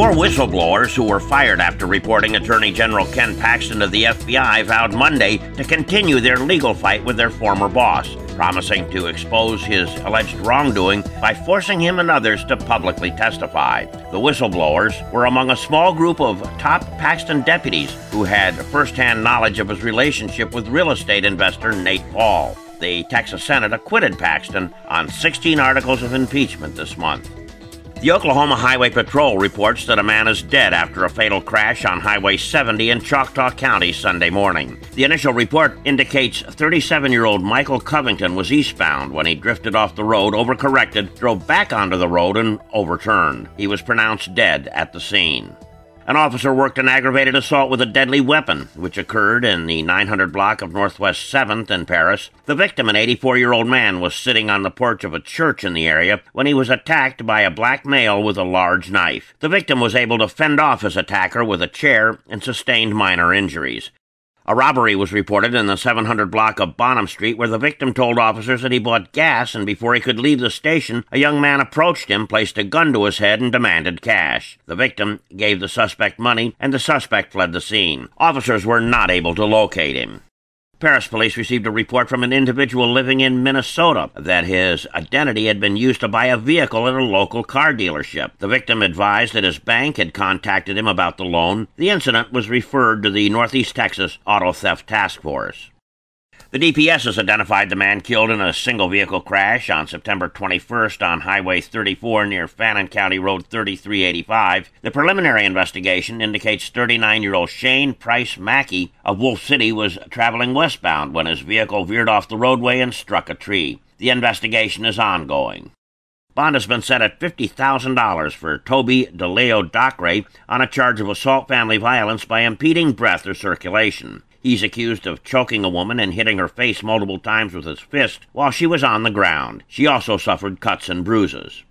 Four whistleblowers who were fired after reporting Attorney General Ken Paxton to the FBI vowed Monday to continue their legal fight with their former boss, promising to expose his alleged wrongdoing by forcing him and others to publicly testify. The whistleblowers were among a small group of top Paxton deputies who had firsthand knowledge of his relationship with real estate investor Nate Paul. The Texas Senate acquitted Paxton on 16 articles of impeachment this month. The Oklahoma Highway Patrol reports that a man is dead after a fatal crash on Highway 70 in Choctaw County Sunday morning. The initial report indicates 37 year old Michael Covington was eastbound when he drifted off the road, overcorrected, drove back onto the road, and overturned. He was pronounced dead at the scene. An officer worked an aggravated assault with a deadly weapon, which occurred in the 900 block of Northwest 7th in Paris. The victim, an 84 year old man, was sitting on the porch of a church in the area when he was attacked by a black male with a large knife. The victim was able to fend off his attacker with a chair and sustained minor injuries. A robbery was reported in the 700 block of Bonham Street where the victim told officers that he bought gas and before he could leave the station, a young man approached him, placed a gun to his head, and demanded cash. The victim gave the suspect money and the suspect fled the scene. Officers were not able to locate him. Paris police received a report from an individual living in Minnesota that his identity had been used to buy a vehicle at a local car dealership. The victim advised that his bank had contacted him about the loan. The incident was referred to the Northeast Texas Auto Theft Task Force. The DPS has identified the man killed in a single vehicle crash on September 21st on Highway 34 near Fannin County Road 3385. The preliminary investigation indicates 39 year old Shane Price Mackey of Wolf City was traveling westbound when his vehicle veered off the roadway and struck a tree. The investigation is ongoing. Bond has been set at $50,000 for Toby DeLeo Docre on a charge of assault family violence by impeding breath or circulation. He's accused of choking a woman and hitting her face multiple times with his fist while she was on the ground. She also suffered cuts and bruises.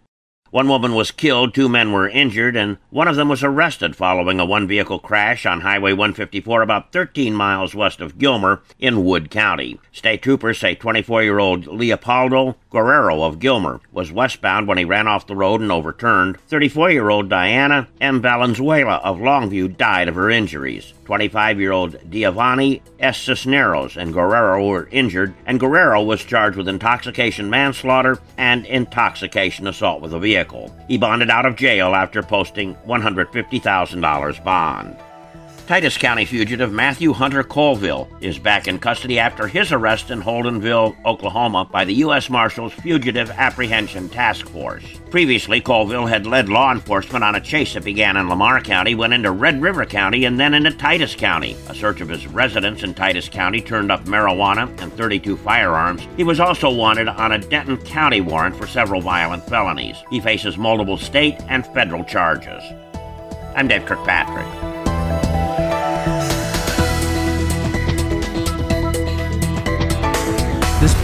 One woman was killed, two men were injured, and one of them was arrested following a one vehicle crash on Highway 154 about 13 miles west of Gilmer in Wood County. State troopers say 24 year old Leopoldo Guerrero of Gilmer was westbound when he ran off the road and overturned. 34 year old Diana M. Valenzuela of Longview died of her injuries. 25 year old Giovanni S. Cisneros and Guerrero were injured, and Guerrero was charged with intoxication manslaughter and intoxication assault with a vehicle vehicle. He bonded out of jail after posting $150,000 bond. Titus County fugitive Matthew Hunter Colville is back in custody after his arrest in Holdenville, Oklahoma by the U.S. Marshals Fugitive Apprehension Task Force. Previously, Colville had led law enforcement on a chase that began in Lamar County, went into Red River County, and then into Titus County. A search of his residence in Titus County turned up marijuana and 32 firearms. He was also wanted on a Denton County warrant for several violent felonies. He faces multiple state and federal charges. I'm Dave Kirkpatrick.